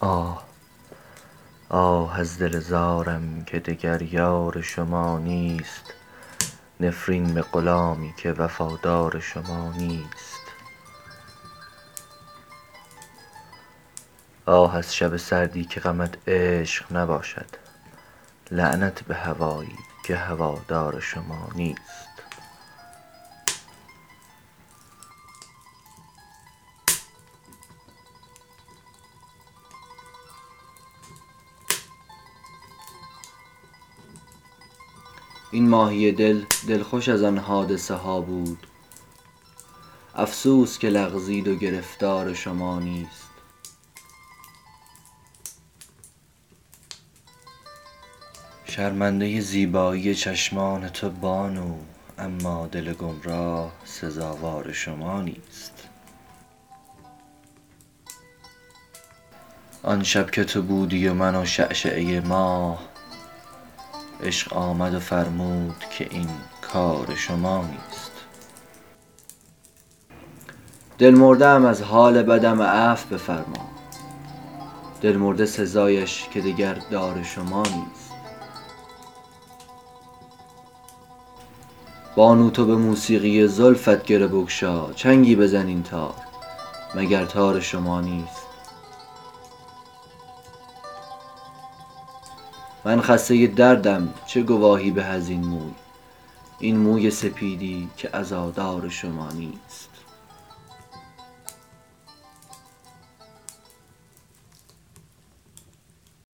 آه آه از دل زارم که دگر یار شما نیست. نفرین به غلامی که وفادار شما نیست. آه از شب سردی که غمت عشق نباشد. لعنت به هوایی که هوادار شما نیست. این ماهی دل دلخوش از آن حادثه ها بود. افسوس که لغزید و گرفتار شما نیست. شرمنده زیبایی چشمان تو بانو اما دل گمراه سزاوار شما نیست. آن شب که تو بودی و من و شعشعه ماه عشق آمد و فرمود که این کار شما نیست. دل مرده ام از حال بدم عفو بفرما. دل مرده سزایش که دگر دار شما نیست. بانو تو به موسیقی زلفت گره بگشا. چنگی بزن این تار مگر تار شما نیست. من خسته دردم چه گواهی به از این موی؟ این موی سپیدی که عزادار شما نیست.